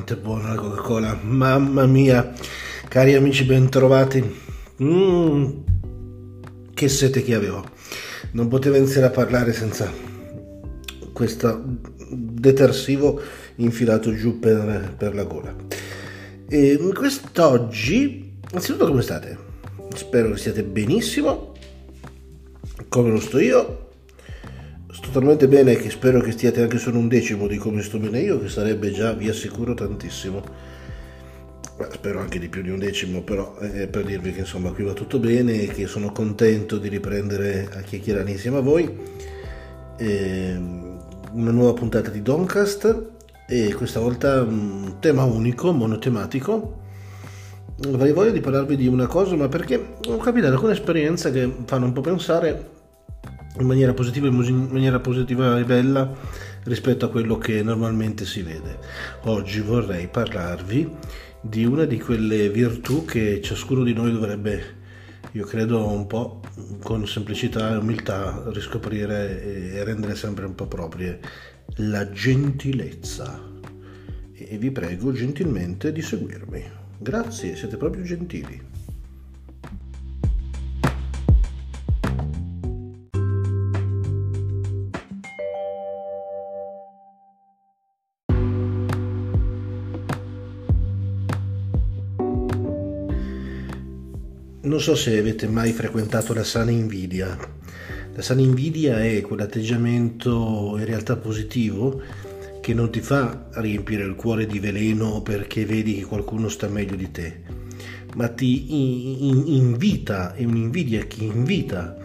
quanto è buona la Coca-Cola, mamma mia, cari amici bentrovati, mm, che sete che avevo, non potevo iniziare a parlare senza questo detersivo infilato giù per, per la gola. E quest'oggi, innanzitutto come state? Spero che siate benissimo, come lo sto io, sto talmente bene che spero che stiate anche solo un decimo di come sto bene io, che sarebbe già, vi assicuro, tantissimo. Spero anche di più di un decimo, però è per dirvi che insomma qui va tutto bene e che sono contento di riprendere a chiacchierare insieme a voi. E una nuova puntata di Doncast e questa volta un tema unico, monotematico. Avrei voglia di parlarvi di una cosa, ma perché ho capito alcune esperienze che fanno un po' pensare in maniera positiva, in maniera positiva e bella rispetto a quello che normalmente si vede. Oggi vorrei parlarvi di una di quelle virtù che ciascuno di noi dovrebbe, io credo, un po' con semplicità e umiltà riscoprire e rendere sempre un po' proprie, la gentilezza. E vi prego gentilmente di seguirmi. Grazie, siete proprio gentili. Non so se avete mai frequentato la sana invidia. La sana invidia è quell'atteggiamento in realtà positivo che non ti fa riempire il cuore di veleno perché vedi che qualcuno sta meglio di te, ma ti invita, è un'invidia che invita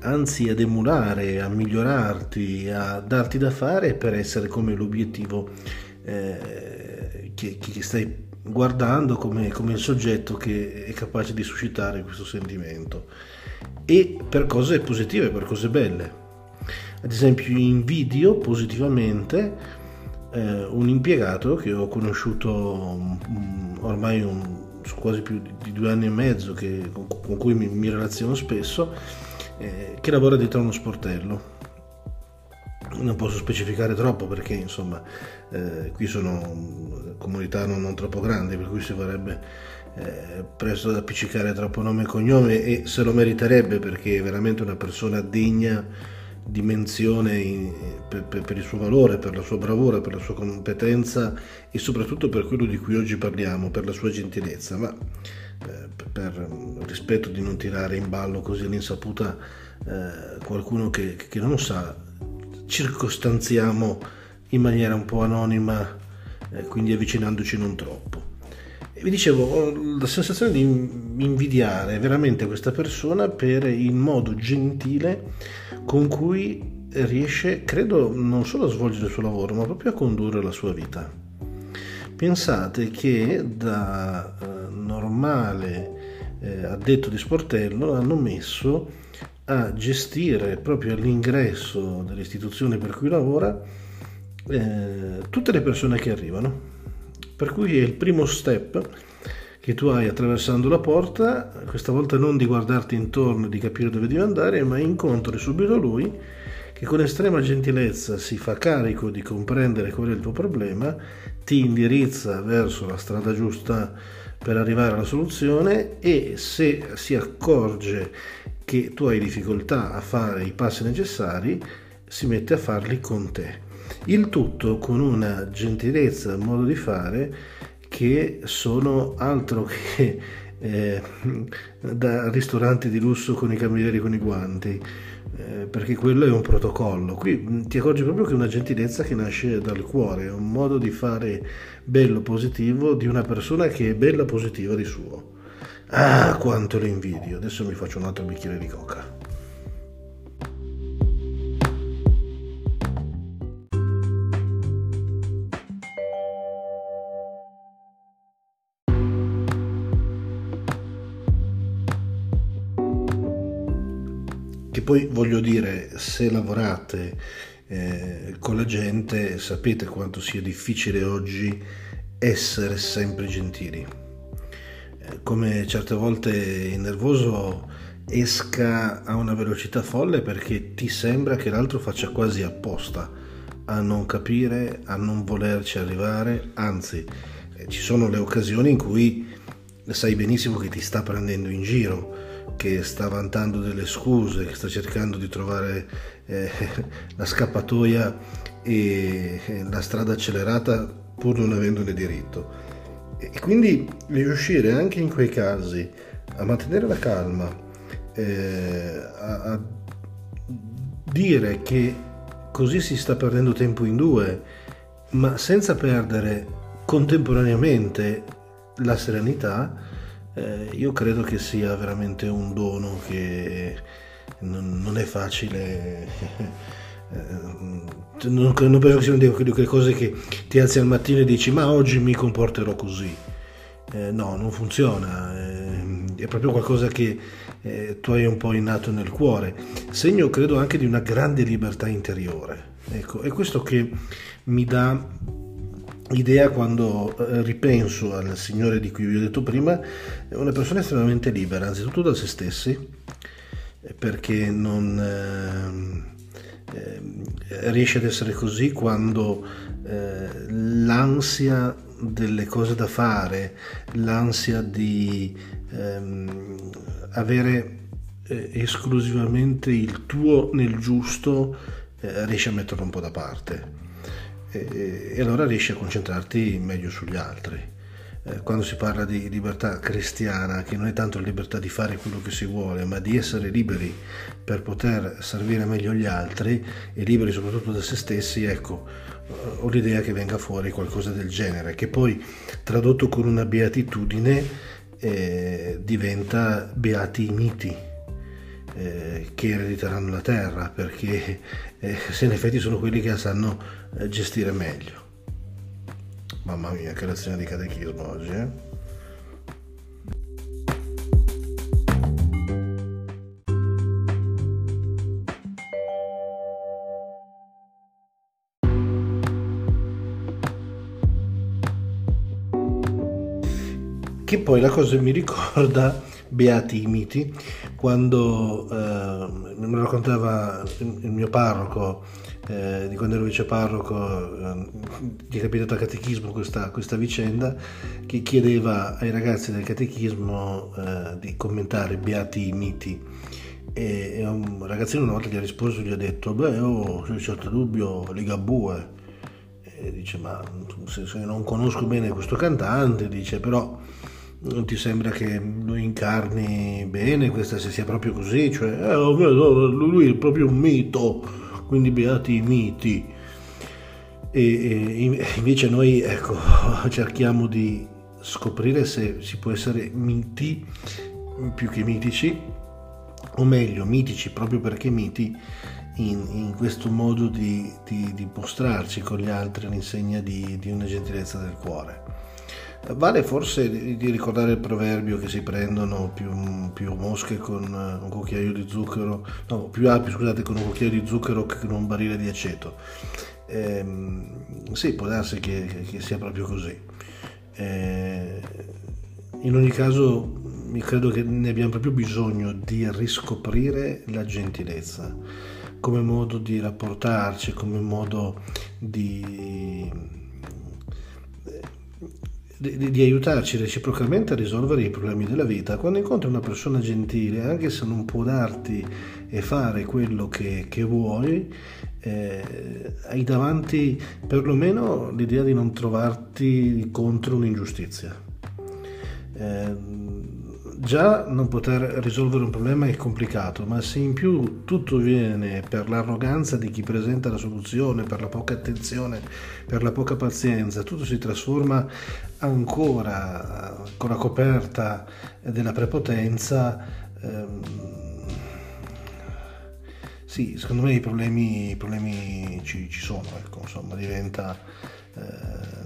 anzi ad emulare, a migliorarti, a darti da fare per essere come l'obiettivo eh, che, che stai guardando come, come il soggetto che è capace di suscitare questo sentimento e per cose positive, per cose belle. Ad esempio invidio positivamente eh, un impiegato che ho conosciuto um, ormai un, quasi più di due anni e mezzo, che, con, con, cui mi, mi relaziono spesso, eh, che lavora dietro a uno sportello non posso specificare troppo perché insomma eh, qui sono comunità non, non, troppo grandi per cui si vorrebbe eh, presto ad appiccicare troppo nome e cognome e se lo meriterebbe perché è veramente una persona degna di menzione in, per, per, per, il suo valore, per la sua bravura, per la sua competenza e soprattutto per quello di cui oggi parliamo, per la sua gentilezza, ma eh, per rispetto di non tirare in ballo così all'insaputa eh, qualcuno che, che non sa circostanziamo in maniera un po' anonima, eh, quindi avvicinandoci non troppo. E vi dicevo, ho la sensazione di invidiare veramente questa persona per il modo gentile con cui riesce, credo, non solo a svolgere il suo lavoro, ma proprio a condurre la sua vita. Pensate che da eh, normale eh, addetto di sportello hanno messo a gestire proprio all'ingresso dell'istituzione per cui lavora eh, tutte le persone che arrivano. Per cui è il primo step che tu hai attraversando la porta, questa volta non di guardarti intorno e di capire dove devi andare, ma incontri subito lui che con estrema gentilezza si fa carico di comprendere qual è il tuo problema, ti indirizza verso la strada giusta per arrivare alla soluzione e se si accorge che tu hai difficoltà a fare i passi necessari, si mette a farli con te. Il tutto con una gentilezza, un modo di fare che sono altro che eh, da ristoranti di lusso con i camerieri con i guanti, eh, perché quello è un protocollo. Qui ti accorgi proprio che è una gentilezza che nasce dal cuore, è un modo di fare bello positivo di una persona che è bella positiva di suo. Ah, quanto lo invidio. Adesso mi faccio un altro bicchiere di coca. Che poi voglio dire, se lavorate eh, con la gente sapete quanto sia difficile oggi essere sempre gentili come certe volte il nervoso esca a una velocità folle perché ti sembra che l'altro faccia quasi apposta a non capire, a non volerci arrivare, anzi ci sono le occasioni in cui sai benissimo che ti sta prendendo in giro, che sta vantando delle scuse, che sta cercando di trovare eh, la scappatoia e la strada accelerata pur non avendone diritto. E quindi riuscire anche in quei casi a mantenere la calma, eh, a, a dire che così si sta perdendo tempo in due, ma senza perdere contemporaneamente la serenità, eh, io credo che sia veramente un dono che non, non è facile. Eh, non, non penso che siano quelle cose che ti alzi al mattino e dici ma oggi mi comporterò così. Eh, no, non funziona, eh, è proprio qualcosa che eh, tu hai un po' innato nel cuore, segno credo anche di una grande libertà interiore. Ecco, è questo che mi dà idea quando eh, ripenso al Signore di cui vi ho detto prima, è una persona estremamente libera, anzitutto da se stessi, perché non eh, riesce ad essere così quando eh, l'ansia delle cose da fare, l'ansia di ehm, avere eh, esclusivamente il tuo nel giusto, eh, riesci a metterlo un po' da parte e, e allora riesci a concentrarti meglio sugli altri. Eh, quando si parla di libertà cristiana, che non è tanto la libertà di fare quello che si vuole, ma di essere liberi per poter servire meglio gli altri e liberi soprattutto da se stessi, ecco, eh, ho l'idea che venga fuori qualcosa del genere, che poi tradotto con una beatitudine eh, diventa beati i miti eh, che erediteranno la terra, perché eh, se in effetti sono quelli che la sanno eh, gestire meglio. Mamma mia, che lezione di catechismo oggi, eh? Che poi la cosa mi ricorda Beati i miti, quando eh, mi raccontava il mio parroco, eh, di quando ero vice parroco, eh, gli è capitato al catechismo questa, questa, vicenda, che chiedeva ai ragazzi del catechismo eh, di commentare Beati miti. E, e, un ragazzino una volta gli ha risposto, gli ha detto, beh, oh, c'è certo dubbio, Ligabue. E dice, ma se, se non conosco bene questo cantante, dice, però non ti sembra che lo incarni bene questa se sia proprio così cioè eh, lui è proprio un mito quindi beati i miti. E, e invece noi ecco cerchiamo di scoprire se si può essere miti più che mitici o meglio mitici proprio perché miti in, in questo modo di, di, di, mostrarci con gli altri all'insegna di, di una gentilezza del cuore Vale forse di ricordare il proverbio che si prendono più, più mosche con un cucchiaio di zucchero, no, più api scusate con un cucchiaio di zucchero che con un barile di aceto. Eh, sì, può darsi che, che sia proprio così. Eh, in ogni caso, mi credo che ne abbiamo proprio bisogno di riscoprire la gentilezza come modo di rapportarci, come modo di di, di, aiutarci reciprocamente a risolvere i problemi della vita. Quando incontri una persona gentile, anche se non può darti e fare quello che, che vuoi, eh, hai davanti perlomeno l'idea di non trovarti contro un'ingiustizia. Eh, già non poter risolvere un problema è complicato, ma se in più tutto viene per l'arroganza di chi presenta la soluzione, per la poca attenzione, per la poca pazienza, tutto si trasforma ancora con la coperta della prepotenza. Ehm, sì, secondo me i problemi, i problemi ci, ci, sono, ecco, insomma, diventa... Eh,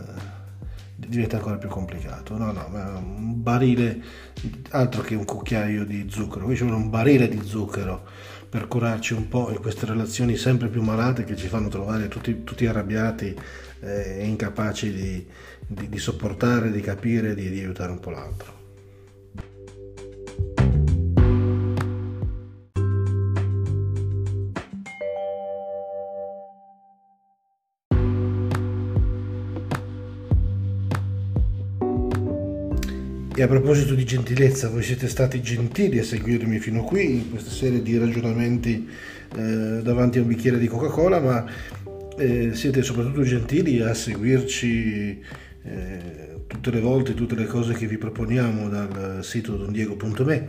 diventa ancora più complicato. No, no, un barile, altro che un cucchiaio di zucchero, qui ci vuole un barile di zucchero per curarci un po' in queste relazioni sempre più malate che ci fanno trovare tutti, tutti arrabbiati eh, e incapaci di, di, di, sopportare, di capire, di, di aiutare un po' l'altro. E a proposito di gentilezza, voi siete stati gentili a seguirmi fino qui in questa serie di ragionamenti eh, davanti a un bicchiere di Coca-Cola, ma eh, siete soprattutto gentili a seguirci eh, tutte le volte, tutte le cose che vi proponiamo dal sito dondiego.me.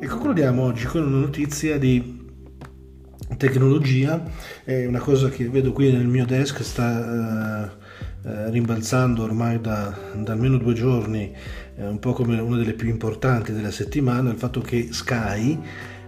E concludiamo oggi con una notizia di tecnologia, è una cosa che vedo qui nel mio desk, sta eh, eh, rimbalzando ormai da, da, almeno due giorni, eh, un po' come una delle più importanti della settimana, il fatto che Sky,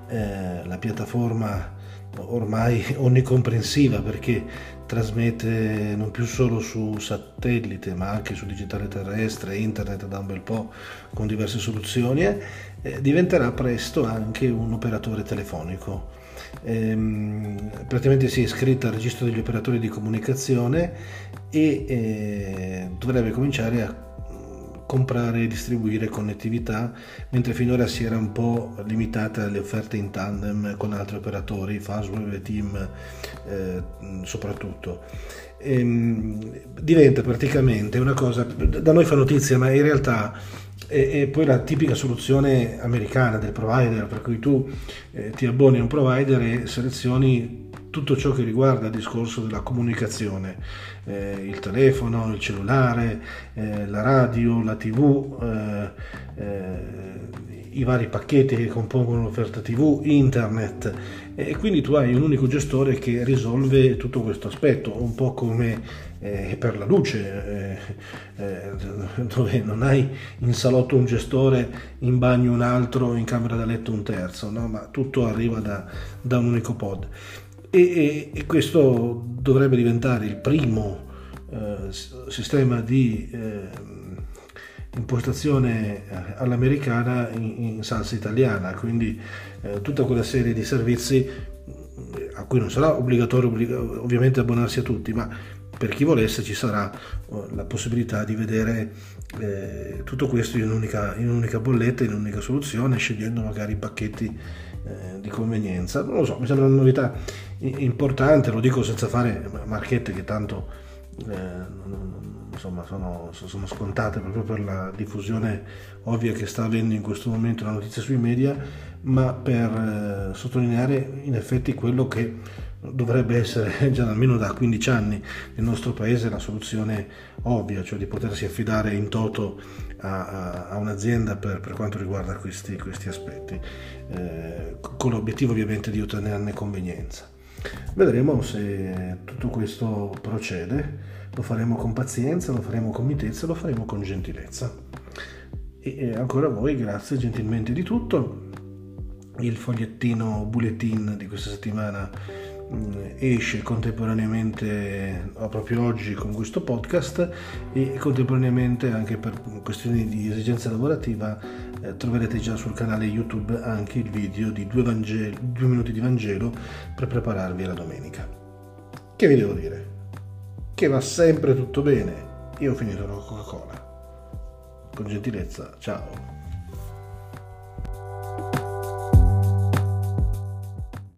eh, la piattaforma ormai onnicomprensiva perché trasmette non più solo su satellite ma anche su digitale terrestre, internet da un bel po' con diverse soluzioni, eh, diventerà presto anche un operatore telefonico. Ehm, praticamente si è iscritta al registro degli operatori di comunicazione e eh, dovrebbe cominciare a comprare e distribuire connettività, mentre finora si era un po' limitata alle offerte in tandem con altri operatori, Fastweb e Team eh, soprattutto. E, ehm, diventa praticamente una cosa, da noi fa notizia, ma in realtà è, è poi la tipica soluzione americana del provider, per cui tu eh, ti abboni a un provider e selezioni tutto ciò che riguarda il discorso della comunicazione, eh, il telefono, il cellulare, eh, la radio, la tv, eh, eh, i vari pacchetti che compongono l'offerta tv, internet e quindi tu hai un unico gestore che risolve tutto questo aspetto, un po' come eh, per la luce, eh, dove non hai in salotto un gestore, in bagno un altro, in camera da letto un terzo, no? ma tutto arriva da, da un unico pod e, e, e questo dovrebbe diventare il primo eh, sistema di eh, impostazione eh, all'americana in, in, salsa italiana, quindi eh, tutta quella serie di servizi eh, a cui non sarà obbligatorio ovviamente abbonarsi a tutti, ma per chi volesse ci sarà oh, la possibilità di vedere eh, tutto questo in un'unica, in un'unica, bolletta, in un'unica soluzione, scegliendo magari i pacchetti eh, di convenienza. Non lo so, mi sembra una novità importante, lo dico senza fare marchette che tanto eh, insomma, sono, sono, scontate proprio per la diffusione ovvia che sta avendo in questo momento la notizia sui media, ma per eh, sottolineare in effetti quello che dovrebbe essere già almeno da 15 anni nel nostro paese la soluzione ovvia, cioè di potersi affidare in toto a, a, a un'azienda per, per, quanto riguarda questi, questi aspetti, eh, con l'obiettivo ovviamente di ottenerne convenienza. Vedremo se tutto questo procede, lo faremo con pazienza, lo faremo con mitezza, lo faremo con gentilezza. E ancora a voi grazie gentilmente di tutto. Il fogliettino bulletin di questa settimana esce contemporaneamente proprio oggi con questo podcast e contemporaneamente anche per questioni di esigenza lavorativa eh, troverete già sul canale YouTube anche il video di due, Vangelo, due minuti di Vangelo per prepararvi alla domenica. Che vi devo dire? Che va sempre tutto bene. Io ho finito la Coca-Cola. Con gentilezza, ciao.